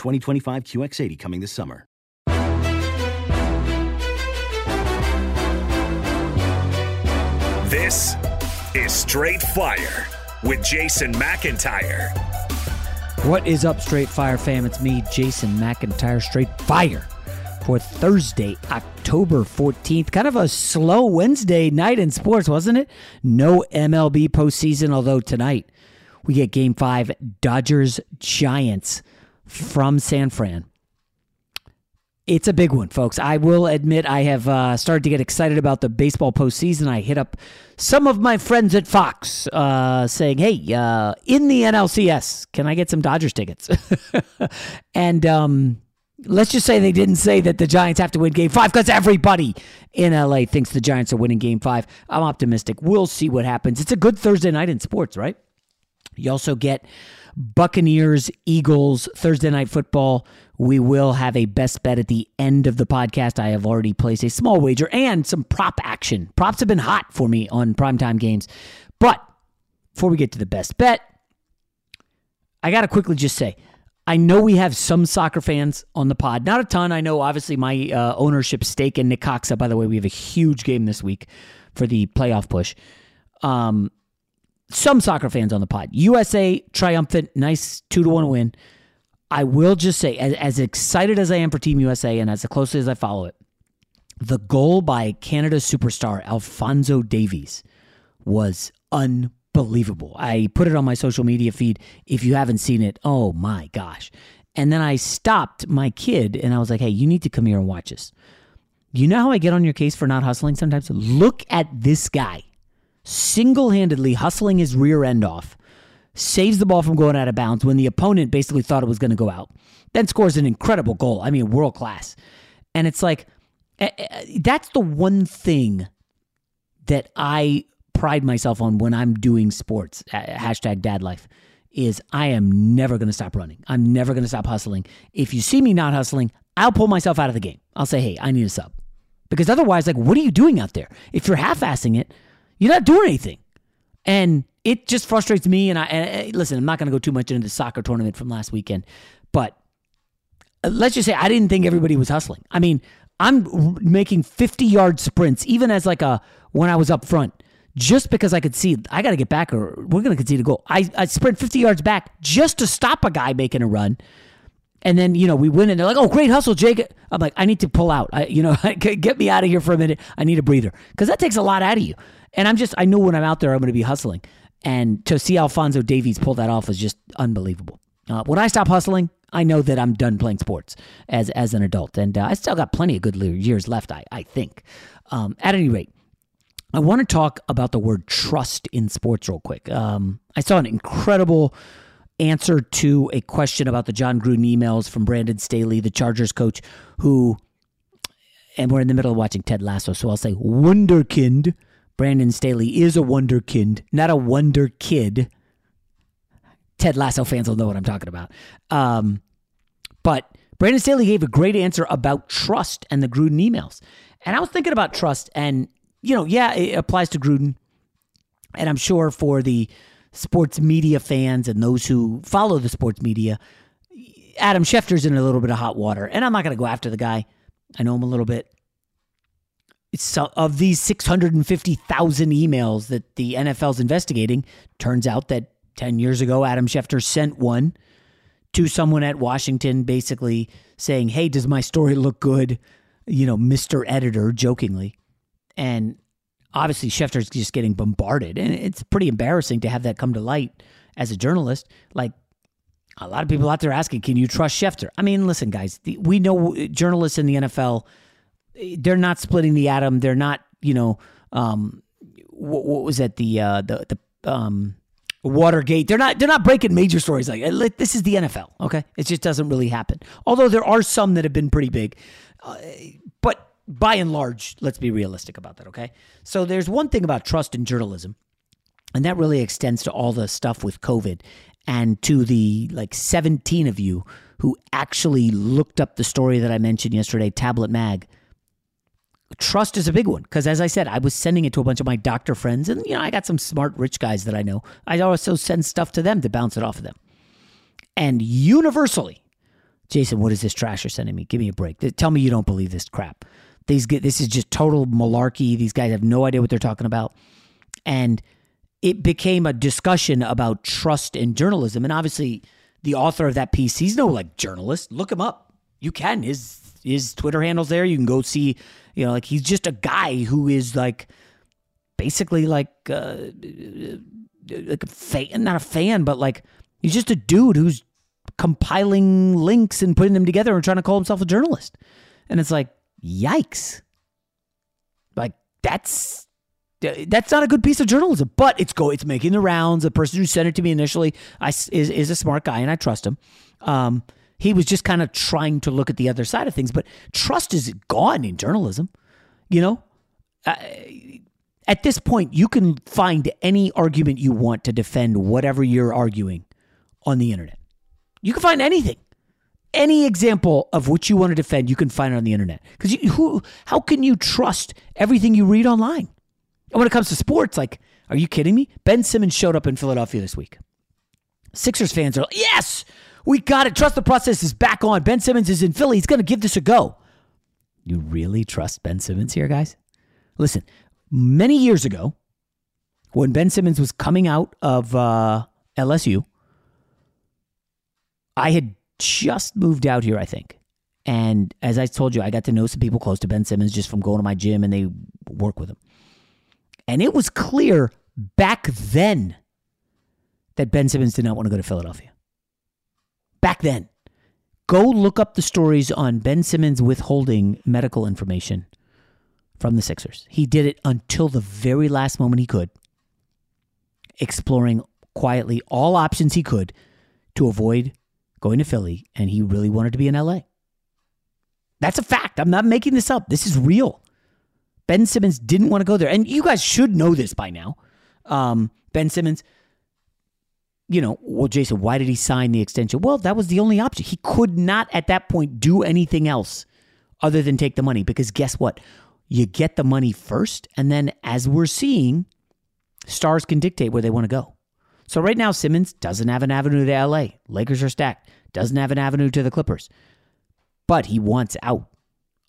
2025 QX80 coming this summer. This is Straight Fire with Jason McIntyre. What is up, Straight Fire fam? It's me, Jason McIntyre, Straight Fire, for Thursday, October 14th. Kind of a slow Wednesday night in sports, wasn't it? No MLB postseason, although tonight we get game five Dodgers Giants from San Fran. It's a big one, folks. I will admit I have uh, started to get excited about the baseball postseason. I hit up some of my friends at Fox uh, saying, hey, uh, in the NLCS, can I get some Dodgers tickets? and um, let's just say they didn't say that the Giants have to win game five because everybody in LA thinks the Giants are winning game five. I'm optimistic. We'll see what happens. It's a good Thursday night in sports, right? You also get Buccaneers, Eagles, Thursday night football. We will have a best bet at the end of the podcast. I have already placed a small wager and some prop action. Props have been hot for me on primetime games. But before we get to the best bet, I got to quickly just say I know we have some soccer fans on the pod. Not a ton. I know, obviously, my uh, ownership stake in Necaxa. By the way, we have a huge game this week for the playoff push. Um, some soccer fans on the pod. USA triumphant, nice two to one win. I will just say, as, as excited as I am for Team USA and as closely as I follow it, the goal by Canada superstar Alfonso Davies was unbelievable. I put it on my social media feed. If you haven't seen it, oh my gosh. And then I stopped my kid and I was like, hey, you need to come here and watch this. You know how I get on your case for not hustling sometimes? Look at this guy single handedly hustling his rear end off, saves the ball from going out of bounds when the opponent basically thought it was going to go out, then scores an incredible goal. I mean, world class. And it's like, eh, eh, that's the one thing that I pride myself on when I'm doing sports. Hashtag dad life is I am never going to stop running. I'm never going to stop hustling. If you see me not hustling, I'll pull myself out of the game. I'll say, hey, I need a sub. Because otherwise, like, what are you doing out there? If you're half assing it, you're not doing anything. And it just frustrates me. And I and, listen, I'm not going to go too much into the soccer tournament from last weekend, but uh, let's just say I didn't think everybody was hustling. I mean, I'm making 50 yard sprints, even as like a when I was up front, just because I could see I got to get back or we're going to concede a goal. I, I sprint 50 yards back just to stop a guy making a run. And then, you know, we win and they're like, oh, great hustle, Jake. I'm like, I need to pull out. I, you know, get me out of here for a minute. I need a breather because that takes a lot out of you. And I'm just, I know when I'm out there, I'm going to be hustling. And to see Alfonso Davies pull that off is just unbelievable. Uh, when I stop hustling, I know that I'm done playing sports as as an adult, and uh, I still got plenty of good years left. I I think. Um, at any rate, I want to talk about the word trust in sports real quick. Um, I saw an incredible answer to a question about the Jon Gruden emails from Brandon Staley, the Chargers coach, who, and we're in the middle of watching Ted Lasso, so I'll say Wunderkind. Brandon Staley is a Wunderkind, not a Wonder Kid. Ted Lasso fans will know what I'm talking about. Um, but Brandon Staley gave a great answer about trust and the Gruden emails. And I was thinking about trust, and, you know, yeah, it applies to Gruden. And I'm sure for the sports media fans and those who follow the sports media, Adam Schefter's in a little bit of hot water. And I'm not going to go after the guy. I know him a little bit. So, of these 650,000 emails that the NFL's investigating, turns out that 10 years ago, Adam Schefter sent one to someone at Washington basically saying, Hey, does my story look good? You know, Mr. Editor, jokingly. And obviously, Schefter's just getting bombarded. And it's pretty embarrassing to have that come to light as a journalist. Like, a lot of people out there asking, Can you trust Schefter? I mean, listen, guys, we know journalists in the NFL, they're not splitting the atom. They're not, you know, um, what, what was that? The, uh, the, the, um, Watergate. They're not they're not breaking major stories like this is the NFL. Okay, it just doesn't really happen. Although there are some that have been pretty big, uh, by and large, let's be realistic about that. Okay, so there's one thing about trust in journalism, and that really extends to all the stuff with COVID and to the like 17 of you who actually looked up the story that I mentioned yesterday, Tablet Mag. Trust is a big one because as i said i was sending it to a bunch of my doctor friends and you know i got some smart rich guys that i know. I also send stuff to them to bounce it off of them. And universally jason what is this trash you're sending me? Give me a break. Tell me you don't believe this crap these get this is just total malarkey. These guys have no idea what they're talking about. And it became a discussion about trust in journalism. And obviously the author of that piece he's no like journalist. Look him up. You can. His his twitter handles there. You can go see you know, like he's just a guy who is like basically like uh, like a fan, not a fan, but like he's just a dude who's compiling links and putting them together and trying to call himself a journalist. And it's like, yikes. Like that's that's not a good piece of journalism, but it's go it's making the rounds. The person who sent it to me initially I, is is a smart guy and I trust him. Um, he was just kind of trying to look at the other side of things. But trust is gone in journalism. You know, uh, at this point, you can find any argument you want to defend whatever you're arguing on the internet. You can find anything. Any example of what you want to defend, you can find it on the internet. Because who? How can you trust everything you read online? And when it comes to sports, like, are you kidding me? Ben Simmons showed up in Philadelphia this week. Sixers fans are like, yes, we got it. Trust the process is back on. Ben Simmons is in Philly. He's going to give this a go. You really trust Ben Simmons here, guys? Listen, many years ago, when Ben Simmons was coming out of uh, LSU, I had just moved out here, I think. And as I told you, I got to know some people close to Ben Simmons just from going to my gym and they work with him. And it was clear back then that Ben Simmons did not want to go to Philadelphia back then. Go look up the stories on Ben Simmons withholding medical information from the Sixers. He did it until the very last moment he could, exploring quietly all options he could to avoid going to Philly, and he really wanted to be in LA. That's a fact. I'm not making this up. This is real. Ben Simmons didn't want to go there. And you guys should know this by now. Um, ben Simmons you know, well, Jason, why did he sign the extension? Well, that was the only option. He could not at that point do anything else other than take the money because guess what? You get the money first, and then as we're seeing, stars can dictate where they want to go. So right now, Simmons doesn't have an avenue to LA. Lakers are stacked. Doesn't have an avenue to the Clippers. but he wants out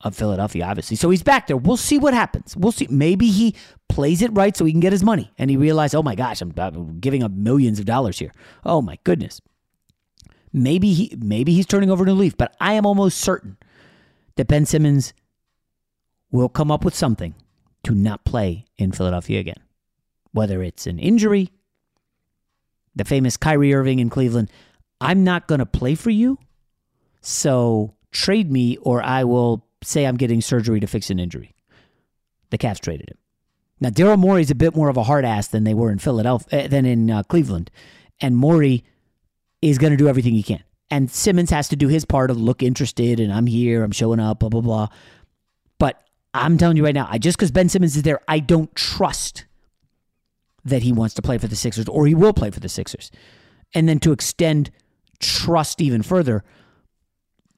of Philadelphia, obviously. So he's back there. We'll see what happens. We'll see. Maybe he plays it right so he can get his money, and he realizes, oh my gosh, I'm, giving up millions of dollars here. Oh my goodness. Maybe he maybe he's turning over a new leaf, but I am almost certain that Ben Simmons will come up with something to not play in Philadelphia again. Whether it's an injury, the famous Kyrie Irving in Cleveland, I'm not going to play for you, so trade me or I will say I'm getting surgery to fix an injury. The Cavs traded him. Now Daryl Morey is a bit more of a hard ass than they were in Philadelphia, uh, than in uh, Cleveland, and Morey is going to do everything he can. And Simmons has to do his part of look interested and I'm here, I'm showing up, blah blah blah. But I'm telling you right now, I just because Ben Simmons is there, I don't trust that he wants to play for the Sixers or he will play for the Sixers. And then to extend trust even further,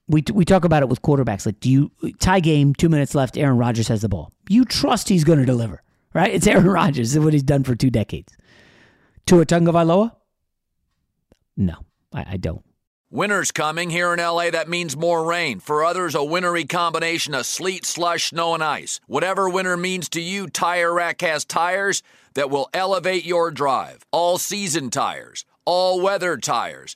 we we talk about it with quarterbacks. Like, do you tie game, two minutes left, Aaron Rodgers has the ball. You trust he's going to deliver, right? It's Aaron Rodgers. It's what he's done for two decades. Tua Tagovailoa? No, I, I don't. Winter's coming here in LA. That means more rain. For others, a wintry combination of sleet, slush, snow, and ice. Whatever winter means to you, Tire Rack has tires that will elevate your drive. All season tires, all weather tires,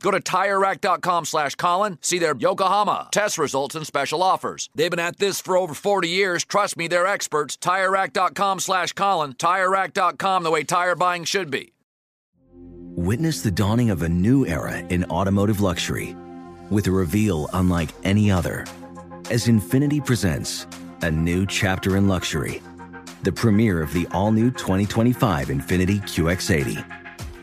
Go to TireRack.com slash Colin. See their Yokohama test results and special offers. They've been at this for over 40 years. Trust me, they're experts. TireRack.com slash Colin. TireRack.com, the way tire buying should be. Witness the dawning of a new era in automotive luxury with a reveal unlike any other as Infiniti presents a new chapter in luxury, the premiere of the all new 2025 Infiniti QX80.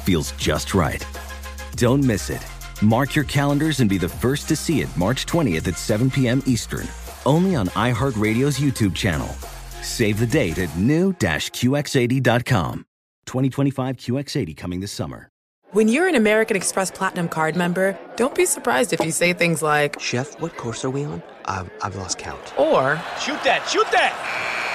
feels just right. Don't miss it. Mark your calendars and be the first to see it March 20th at 7 p.m. Eastern, only on iHeartRadio's YouTube channel. Save the date at new-QX80.com. 2025 QX80 coming this summer. When you're an American Express Platinum card member, don't be surprised if you say things like, Chef, what course are we on? I've, I've lost count. or, Shoot that, shoot that!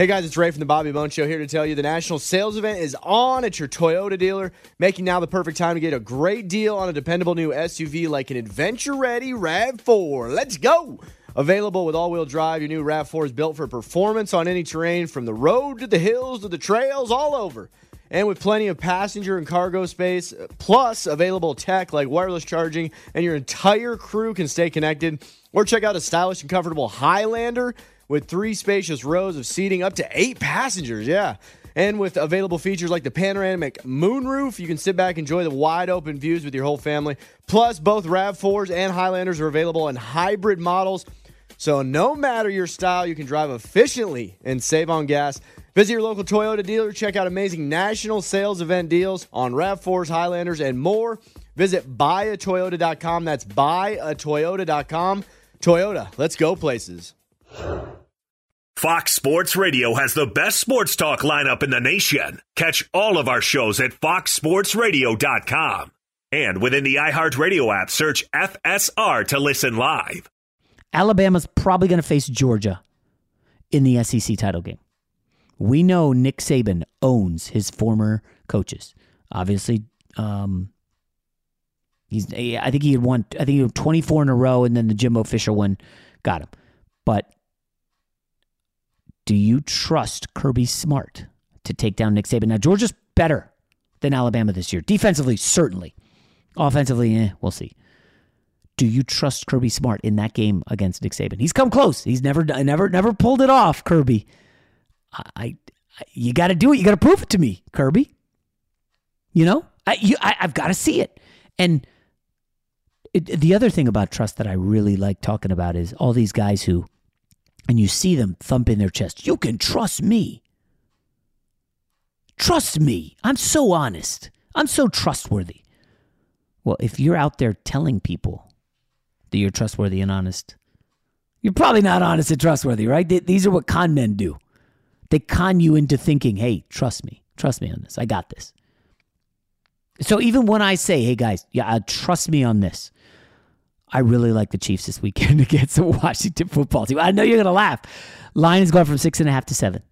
Hey guys, it's Ray from the Bobby Bone Show here to tell you the national sales event is on at your Toyota dealer, making now the perfect time to get a great deal on a dependable new SUV like an adventure ready RAV4. Let's go! Available with all wheel drive, your new RAV4 is built for performance on any terrain from the road to the hills to the trails, all over. And with plenty of passenger and cargo space, plus available tech like wireless charging, and your entire crew can stay connected. Or check out a stylish and comfortable Highlander with three spacious rows of seating up to eight passengers. Yeah. And with available features like the panoramic moonroof, you can sit back and enjoy the wide open views with your whole family. Plus, both RAV4s and Highlanders are available in hybrid models. So, no matter your style, you can drive efficiently and save on gas. Visit your local Toyota dealer, check out amazing national sales event deals on RAV4s, Highlanders, and more. Visit buyatoyota.com. That's buyatoyota.com Toyota, let's go places. Fox Sports Radio has the best sports talk lineup in the nation. Catch all of our shows at foxsportsradio.com. And within the iHeartRadio app, search FSR to listen live. Alabama's probably going to face Georgia in the SEC title game. We know Nick Saban owns his former coaches. Obviously, um, he's. I think he had won. I think he had 24 in a row, and then the Jimbo Fisher one got him. But do you trust Kirby Smart to take down Nick Saban? Now Georgia's better than Alabama this year, defensively certainly. Offensively, eh, we'll see. Do you trust Kirby Smart in that game against Nick Saban? He's come close. He's never, never, never pulled it off. Kirby, I, I you got to do it. You got to prove it to me, Kirby. You know, I, you, I, have got to see it. And it, the other thing about trust that I really like talking about is all these guys who, and you see them thumping their chest. You can trust me. Trust me. I'm so honest. I'm so trustworthy. Well, if you're out there telling people that you're trustworthy and honest, you're probably not honest and trustworthy, right? These are what con men do. They con you into thinking, hey, trust me. Trust me on this. I got this. So even when I say, hey, guys, yeah, uh, trust me on this, I really like the Chiefs this weekend against the Washington football team. I know you're to laugh. Lions going from six and a half to seven.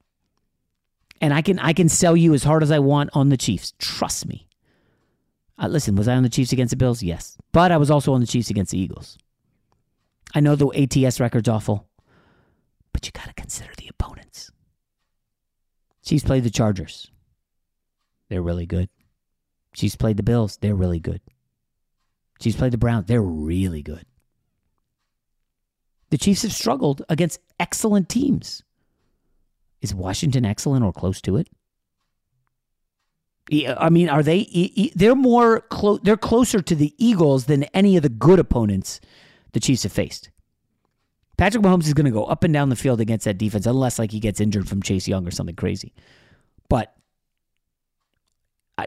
And I can I can sell you as hard as I want on the Chiefs. Trust me. Uh, listen, was I on the Chiefs against the Bills? Yes. But I was also on the Chiefs against the Eagles. I know the ATS record's awful, but you got to consider the opponents. Chiefs played the Chargers. They're really good. Chiefs played the Bills. They're really good. Chiefs played the Browns. They're really good. The Chiefs have struggled against excellent teams. Is Washington excellent or close to it? Uh, I mean, are they? They're more close. They're closer to the Eagles than any of the good opponents the Chiefs have faced. Patrick Mahomes is going to go up and down the field against that defense, unless like he gets injured from Chase Young or something crazy. But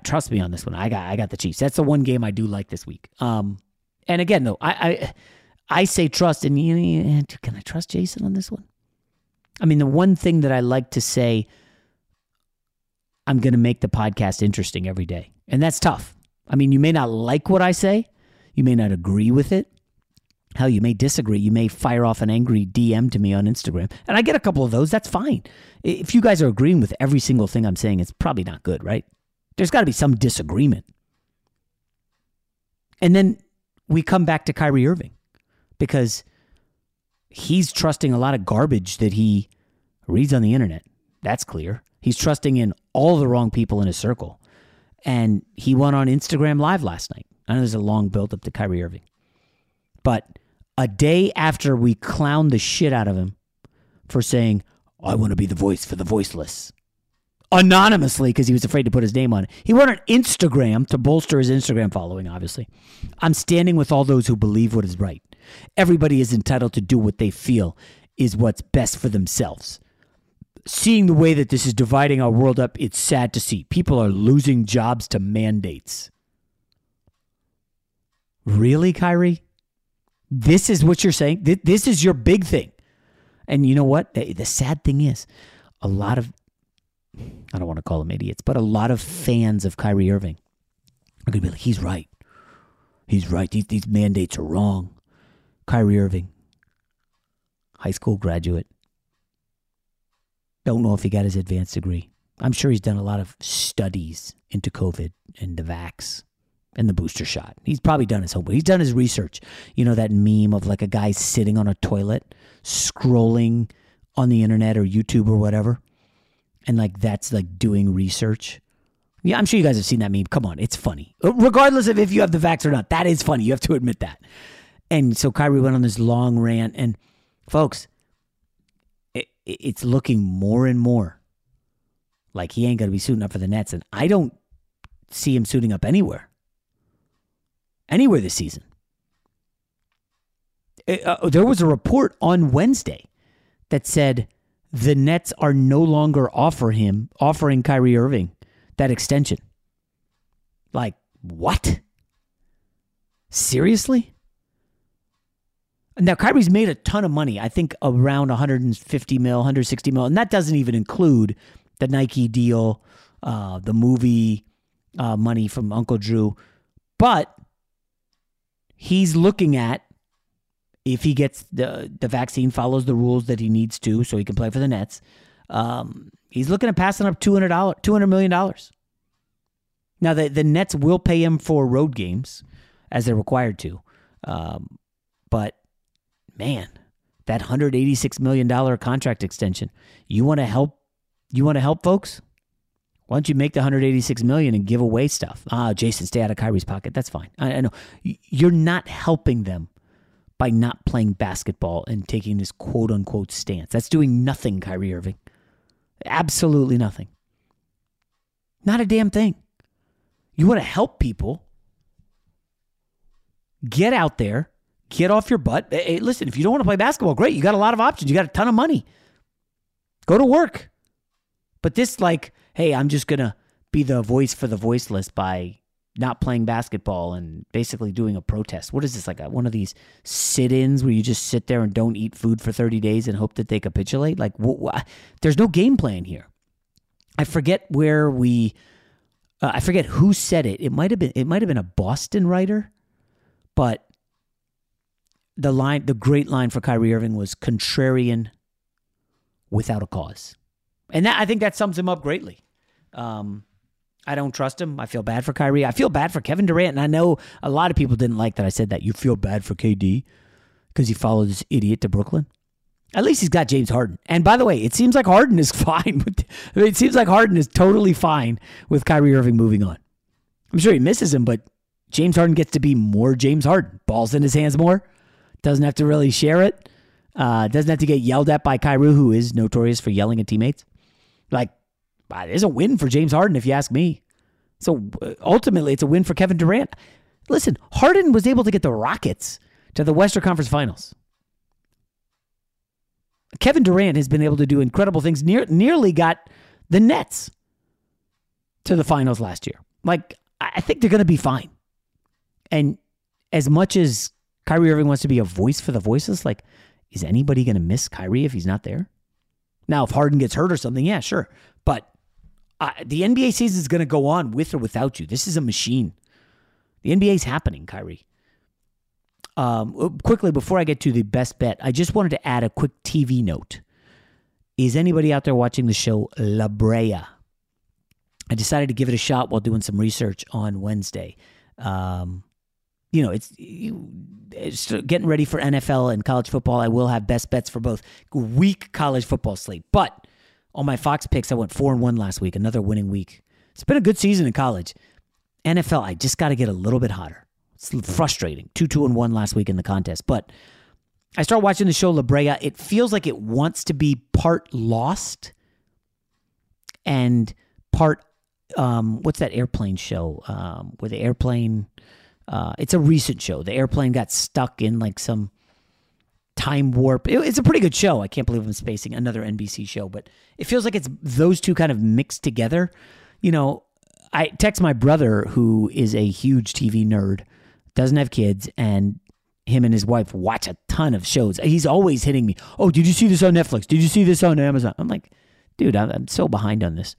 trust me on this one. I got I got the Chiefs. That's the one game I do like this week. Um, and again though, I I, I say trust, and you know, can I trust Jason on this one? I mean, the one thing that I like to say I'm going to make the podcast interesting every day. And that's tough. I mean, you may not like what I say, you may not agree with it. Hell, you may disagree. You may fire off an angry DM to me on Instagram. And I get a couple of those. That's fine. If you guys are agreeing with every single thing I'm saying, it's probably not good, right? There's got to be some disagreement. And then we come back to Kyrie Irving because he's trusting a lot of garbage that he reads on the internet. That's clear. He's trusting in all the wrong people in his circle. And he went on Instagram Live last night. I know there's a long build up to Kyrie Irving. But a day after we clowned the shit out of him for saying, I want to be the voice for the voiceless, anonymously because he was afraid to put his name on it. He went on Instagram to bolster his Instagram following, obviously. I'm standing with all those who believe what is right. Everybody is entitled to do what they feel is what's best for themselves seeing the way that this is dividing our world up, it's sad to see. People are losing jobs to mandates. Really, Kyrie? This is what you're saying? This is your big thing. And you know what? The sad thing is, a lot of, I don't want to call them idiots, but a lot of fans of Kyrie Irving are going to be like, he's right. He's right. These, these mandates are wrong. Kyrie Irving, high school graduate, don't know if he got his advanced degree. I'm sure he's done a lot of studies into COVID and the vax and the booster shot. He's probably done his homework. He's done his research. You know that meme of like a guy sitting on a toilet scrolling on the internet or YouTube or whatever. And like that's like doing research. Yeah, I'm sure you guys have seen that meme. Come on, it's funny. Regardless of if you have the vax or not, that is funny. You have to admit that. And so Kyrie went on this long rant. And folks, it's looking more and more like he ain't going to be suiting up for the Nets. And I don't see him suiting up anywhere, anywhere this season. It, uh, there was a report on Wednesday that said the Nets are no longer offer him offering Kyrie Irving that extension. Like what? Seriously? Now Kyrie's made a ton of money. I think around 150 mil, 160 mil, and that doesn't even include the Nike deal, uh, the movie uh, money from Uncle Drew. But he's looking at if he gets the the vaccine, follows the rules that he needs to, so he can play for the Nets. Um, he's looking at passing up two hundred dollars, two hundred million dollars. Now the the Nets will pay him for road games as they're required to, um, but man, that hundred eighty six million dollar contract extension. You want to help? You want to help folks? Why don't you make the 186 million and give away stuff? Ah, Jason, stay out of Kyrie's pocket. That's fine. I, I know you're not helping them by not playing basketball and taking this quote unquote stance. That's doing nothing, Kyrie Irving. Absolutely nothing. Not a damn thing. You want to help people. Get out there, get off your butt. Hey, listen, if you don't want to play basketball, great. You got a lot of options. You got a ton of money. Go to work. But this, like, hey, I'm just going to be the voice for the voiceless by not playing basketball and basically doing a protest. What is this like a, one of these sit-ins where you just sit there and don't eat food for 30 days and hope that they capitulate? Like wh- wh- there's no game plan here. I forget where we uh, I forget who said it. It might have been it might have been a Boston writer, but the line the great line for Kyrie Irving was contrarian without a cause. And that I think that sums him up greatly. Um, I don't trust him. I feel bad for Kyrie. I feel bad for Kevin Durant. And I know a lot of people didn't like that I said that. You feel bad for KD because he followed this idiot to Brooklyn. At least he's got James Harden. And by the way, it seems like Harden is fine. With, I mean, it seems like Harden is totally fine with Kyrie Irving moving on. I'm sure he misses him, but James Harden gets to be more James Harden. Balls in his hands more. Doesn't have to really share it. Uh, doesn't have to get yelled at by Kyrie, who is notorious for yelling at teammates. Like, there's a win for James Harden, if you ask me. So uh, ultimately, it's a win for Kevin Durant. Listen, Harden was able to get the Rockets to the Western Conference Finals. Kevin Durant has been able to do incredible things. Near, nearly got the Nets to the finals last year. Like, I think they're going to be fine. And as much as Kyrie Irving wants to be a voice for the voices, like, is anybody going to miss Kyrie if he's not there? Now, if Harden gets hurt or something, yeah, sure. But uh, the NBA season is going to go on with or without you. This is a machine. The NBA is happening, Kyrie. Um, uh, quickly, before I get to the best bet, I just wanted to add a quick TV note. Is anybody out there watching the show La Brea? I decided to give it a shot while doing some research on Wednesday. Um, you know, it's, it's getting ready for NFL and college football. I will have best bets for both week college football slate. But on my Fox picks, I went four and one last week, another winning week. It's been a good season in college. NFL, I just got to get a little bit hotter. It's frustrating. Two, two, and one last week in the contest. But I start watching the show La Brea. It feels like it wants to be part lost and part um, what's that airplane show um, where the airplane uh, it's a recent show. The airplane got stuck in like some time warp. It, it's a pretty good show. I can't believe I'm spacing another NBC show, but it feels like it's those two kind of mixed together. You know, I text my brother who is a huge TV nerd, doesn't have kids, and him and his wife watch a ton of shows. He's always hitting me. Oh, did you see this on Netflix? Did you see this on Amazon? I'm like, dude, I'm, I'm so behind on this.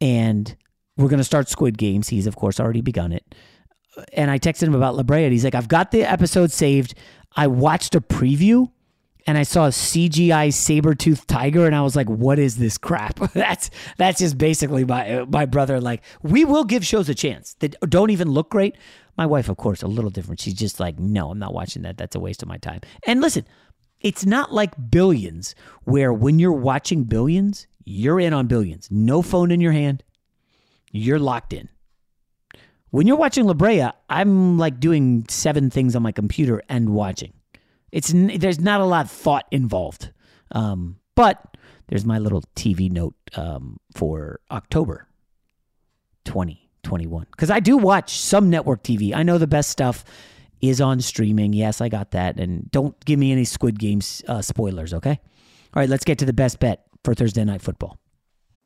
And we're gonna start Squid Games. He's of course already begun it and I texted him about La Brea. And he's like, I've got the episode saved. I watched a preview and I saw a CGI saber tooth tiger, and I was like, "What is this crap?" that's that's just basically my my brother. Like, we will give shows a chance that don't even look great. My wife, of course, a little different. She's just like, "No, I'm not watching that. That's a waste of my time." And listen, it's not like Billions, where when you're watching Billions, you're in on Billions. No phone in your hand, you're locked in. When you're watching La Brea, I'm like doing seven things on my computer and watching. It's there's not a lot of thought involved, um, but there's my little TV note um, for October 2021 because I do watch some network TV. I know the best stuff is on streaming. Yes, I got that, and don't give me any Squid Games uh, spoilers. Okay. All right, let's get to the best bet for Thursday night football.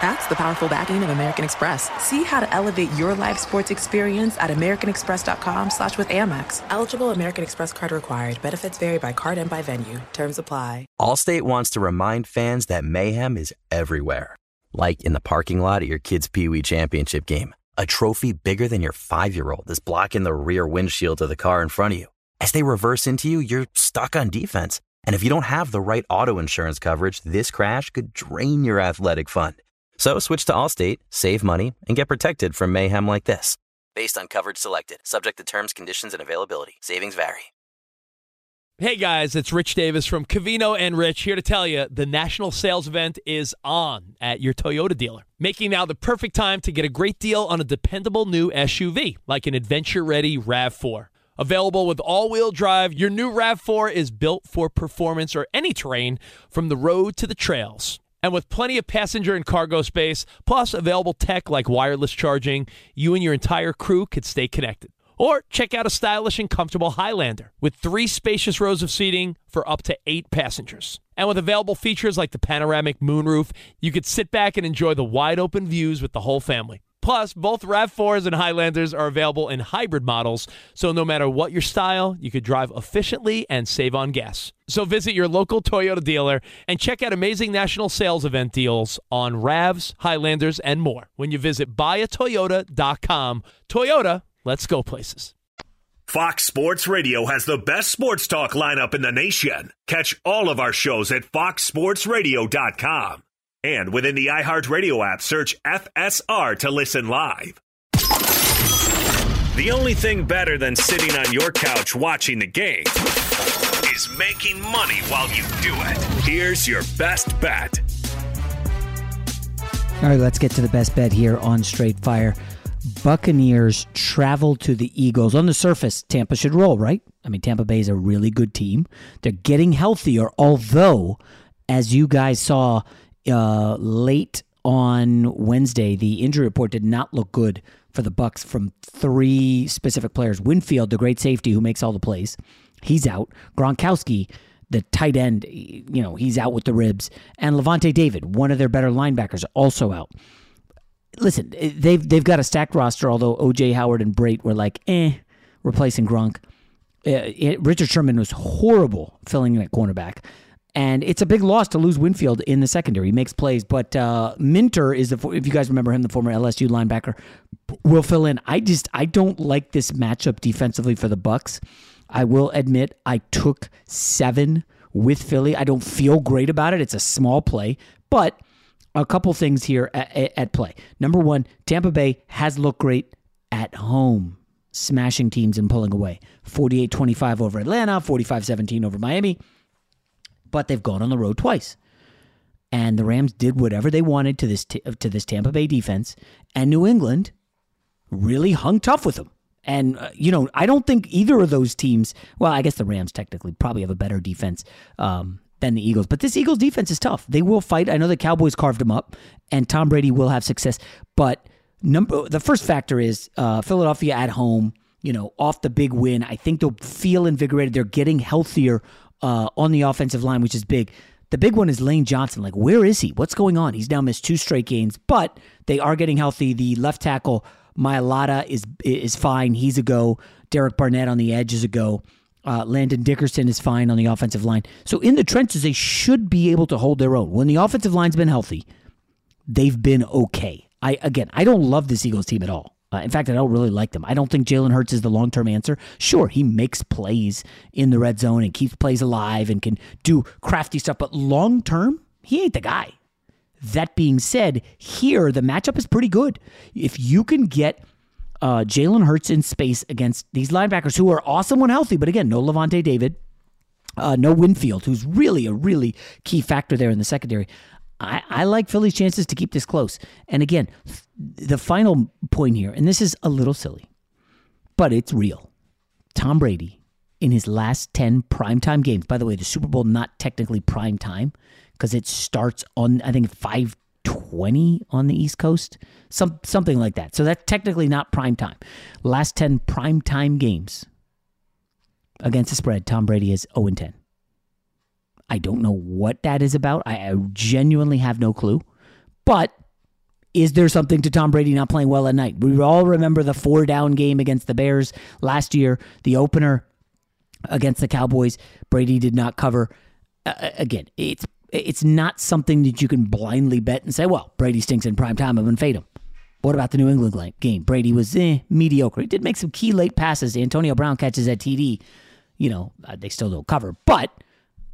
That's the powerful backing of American Express. See how to elevate your live sports experience at americanexpress.com slash with Amex. Eligible American Express card required. Benefits vary by card and by venue. Terms apply. Allstate wants to remind fans that mayhem is everywhere. Like in the parking lot at your kid's Pee Wee Championship game. A trophy bigger than your five-year-old is blocking the rear windshield of the car in front of you. As they reverse into you, you're stuck on defense. And if you don't have the right auto insurance coverage, this crash could drain your athletic fund. So switch to Allstate, save money, and get protected from mayhem like this. Based on coverage selected, subject to terms, conditions, and availability. Savings vary. Hey guys, it's Rich Davis from Covino and Rich here to tell you the national sales event is on at your Toyota dealer, making now the perfect time to get a great deal on a dependable new SUV like an adventure ready RAV4. Available with all wheel drive, your new RAV4 is built for performance or any terrain from the road to the trails. And with plenty of passenger and cargo space, plus available tech like wireless charging, you and your entire crew could stay connected. Or check out a stylish and comfortable Highlander with three spacious rows of seating for up to eight passengers. And with available features like the panoramic moonroof, you could sit back and enjoy the wide open views with the whole family. Plus, both RAV4s and Highlanders are available in hybrid models, so no matter what your style, you could drive efficiently and save on gas. So visit your local Toyota dealer and check out amazing national sales event deals on RAVs, Highlanders, and more when you visit buyatoyota.com. Toyota, let's go places. Fox Sports Radio has the best sports talk lineup in the nation. Catch all of our shows at foxsportsradio.com. And within the iHeartRadio app, search FSR to listen live. The only thing better than sitting on your couch watching the game is making money while you do it. Here's your best bet. All right, let's get to the best bet here on Straight Fire. Buccaneers travel to the Eagles. On the surface, Tampa should roll, right? I mean, Tampa Bay is a really good team. They're getting healthier, although, as you guys saw uh, late on Wednesday, the injury report did not look good for the Bucs from three specific players. Winfield, the great safety who makes all the plays, he's out. Gronkowski, the tight end, you know, he's out with the ribs, and Lavonte David, one of their better linebackers, also out. Listen, they've they've got a stacked roster. Although OJ Howard and Brate were like, eh, replacing Gronk. Uh, it, Richard Sherman was horrible filling in at cornerback. And it's a big loss to lose Winfield in the secondary. He makes plays, but uh, Minter is the if you guys remember him, the former LSU linebacker, will fill in. I just I don't like this matchup defensively for the Bucs. I will admit I took seven with Philly. I don't feel great about it. It's a small play, but a couple things here at, at play. Number one, Tampa Bay has looked great at home, smashing teams and pulling away. 48 25 over Atlanta, 45 17 over Miami but they've gone on the road twice. And the Rams did whatever they wanted to this t- to this Tampa Bay defense, and New England really hung tough with them. And uh, you know, I don't think either of those teams. Well, I guess the Rams technically probably have a better defense um, than the Eagles, but this Eagles defense is tough. They will fight. I know the Cowboys carved them up, and Tom Brady will have success. But number the first factor is uh, Philadelphia at home. You know, off the big win, I think they'll feel invigorated. They're getting healthier uh, on the offensive line, which is big. The big one is Lane Johnson. Like, where is he? What's going on? He's now missed two straight games, but they are getting healthy. The left tackle Mailata is is fine. He's a go. Derek Barnett on the edge is a go. Uh, Landon Dickerson is fine on the offensive line. So in the trenches, they should be able to hold their own. When the offensive line's been healthy, they've been okay. I again, I don't love this Eagles team at all. Uh, in fact, I don't really like them. I don't think Jalen Hurts is the long term answer. Sure, he makes plays in the red zone and keeps plays alive and can do crafty stuff, but long term, he ain't the guy. That being said, here the matchup is pretty good. If you can get uh, Jalen Hurts in space against these linebackers who are awesome when healthy, but again, no Lavonte David, uh, no Winfield, who's really a really key factor there in the secondary. I, I like Philly's chances to keep this close. And again, the final point here, and this is a little silly, but it's real. Tom Brady, in his last 10 primetime games, by the way, the Super Bowl not technically prime time because it starts on, I think, 520 on the East Coast, some, something like that. So that's technically not prime time. Last 10 primetime games against the spread, Tom Brady is 0 10. I don't know what that is about. I, genuinely have no clue. But is there something to Tom Brady not playing well at night? We all remember the four down game against the Bears last year, the opener against the Cowboys. Brady did not cover. Uh, again, it's it's not something that you can blindly bet and say, well, Brady stinks in prime time. I'm going to fade him. What about the New England game? Brady was eh, mediocre. He did make some key late passes. Antonio Brown catches at TD. You know, uh, they still don't cover. But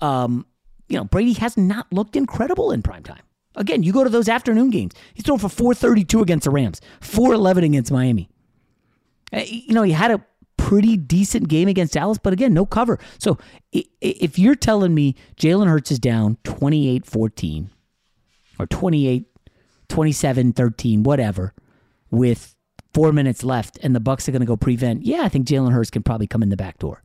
um, you know, Brady has not looked incredible in prime time. Again, you go to those afternoon games. He's thrown for 432 against the Rams, 411 against Miami. Uh, you know, he had a pretty decent game against Dallas, but again, no cover. So if you're telling me Jalen Hurts is down 28 14 or 28 27 13, whatever, with four minutes left and the Bucs are going to go prevent, yeah, I think Jalen Hurts can probably come in the back door.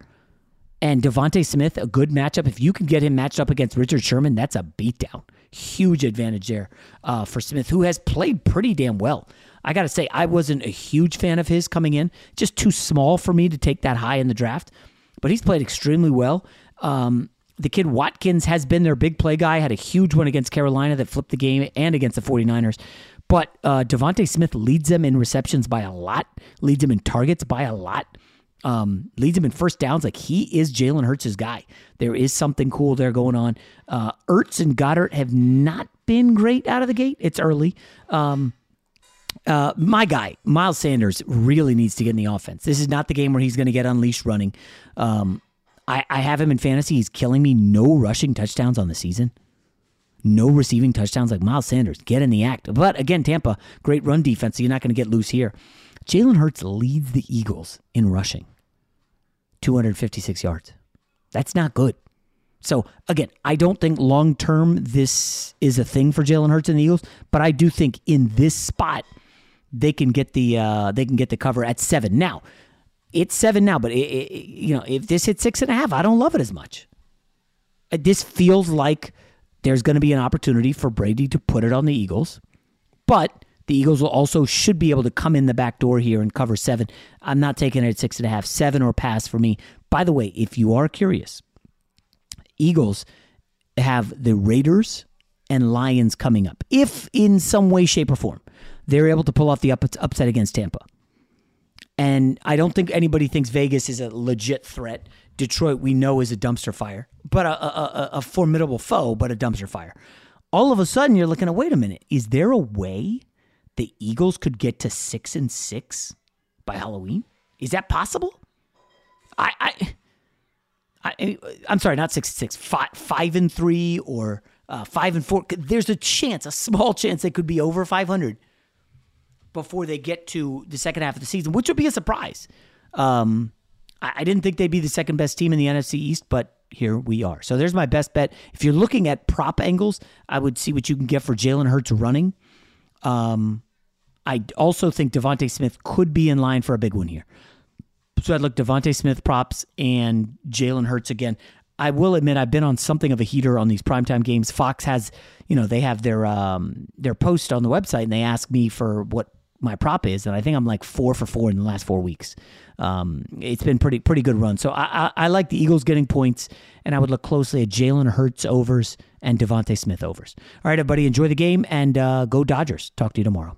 And DeVonta Smith, a good matchup. If you can get him matched up against Richard Sherman, that's a beatdown. Huge advantage there uh, for Smith, who has played pretty damn well. I got to say, I wasn't a huge fan of his coming in, just too small for me to take that high in the draft. But he's played extremely well. Um, the kid Watkins has been their big play guy, had a huge one against Carolina that flipped the game and against the 49ers. But uh, DeVonta Smith leads them in receptions by a lot, leads them in targets by a lot um, leads him in first downs. Like he is Jalen Hurts' guy. There is something cool there going on. Uh, Ertz and Goedert have not been great out of the gate. It's early. Um, uh, my guy, Miles Sanders, really needs to get in the offense. This is not the game where he's going to get unleashed running. Um, I, I have him in fantasy. He's killing me. No rushing touchdowns on the season. No receiving touchdowns like Miles Sanders. Get in the act. But again, Tampa, great run defense, so you're not going to get loose here. Jalen Hurts leads the Eagles in rushing 256 yards. That's not good. So, again, I don't think long term this is a thing for Jalen Hurts and the Eagles, but I do think in this spot they can get the uh, they can get the cover at seven. Now, it's seven now, but it, it, you know if this hits six and a half, I don't love it as much. Uh, this feels like there's going to be an opportunity for Brady to put it on the Eagles, but the Eagles will also should be able to come in the back door here and cover seven. I'm not taking it at six and a half, seven or pass for me. By the way, if you are curious, Eagles have the Raiders and Lions coming up. If in some way, shape, or form they're able to pull off the upset against Tampa. And I don't think anybody thinks Vegas is a legit threat. Detroit, we know, is a dumpster fire, but a, a, a, a formidable foe, but a dumpster fire. All of a sudden, you're looking at wait a minute, is there a way the Eagles could get to six and six by Halloween? Is that possible? I, I, I I'm sorry, not six and six, five, five and three or uh, five and four. There's a chance, a small chance, they could be over 500 before they get to the second half of the season, which would be a surprise. Um, I, I didn't think they'd be the second best team in the NFC East, but here we are. So there's my best bet. If you're looking at prop angles, I would see what you can get for Jalen Hurts running. Um, I also think DeVonta Smith could be in line for a big one here. So I'd look DeVonta Smith props and Jalen Hurts again. I will admit I've been on something of a heater on these primetime games. Fox has, you know, they have their um, their post on the website and they ask me for what my prop is, and I think I'm like four for four in the last four weeks. Um, it's been pretty pretty good run. So I, I, I like the Eagles getting points, and I would look closely at Jalen Hurts overs and DeVonta Smith overs. All right, everybody, enjoy the game and uh, go Dodgers. Talk to you tomorrow.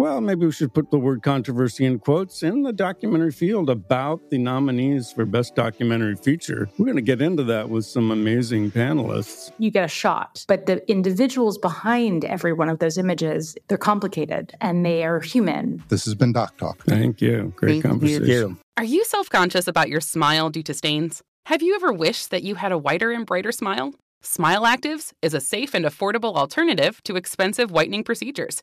Well, maybe we should put the word controversy in quotes in the documentary field about the nominees for Best Documentary Feature. We're going to get into that with some amazing panelists. You get a shot, but the individuals behind every one of those images, they're complicated and they are human. This has been Doc Talk. Thank you. Great Thank conversation. You. Are you self conscious about your smile due to stains? Have you ever wished that you had a whiter and brighter smile? Smile Actives is a safe and affordable alternative to expensive whitening procedures.